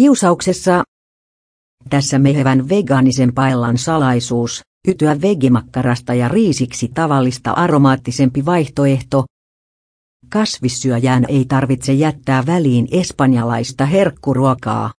Kiusauksessa tässä mehevän vegaanisen paellan salaisuus, ytyä vegimakkarasta ja riisiksi tavallista aromaattisempi vaihtoehto. Kasvissyöjään ei tarvitse jättää väliin espanjalaista herkkuruokaa.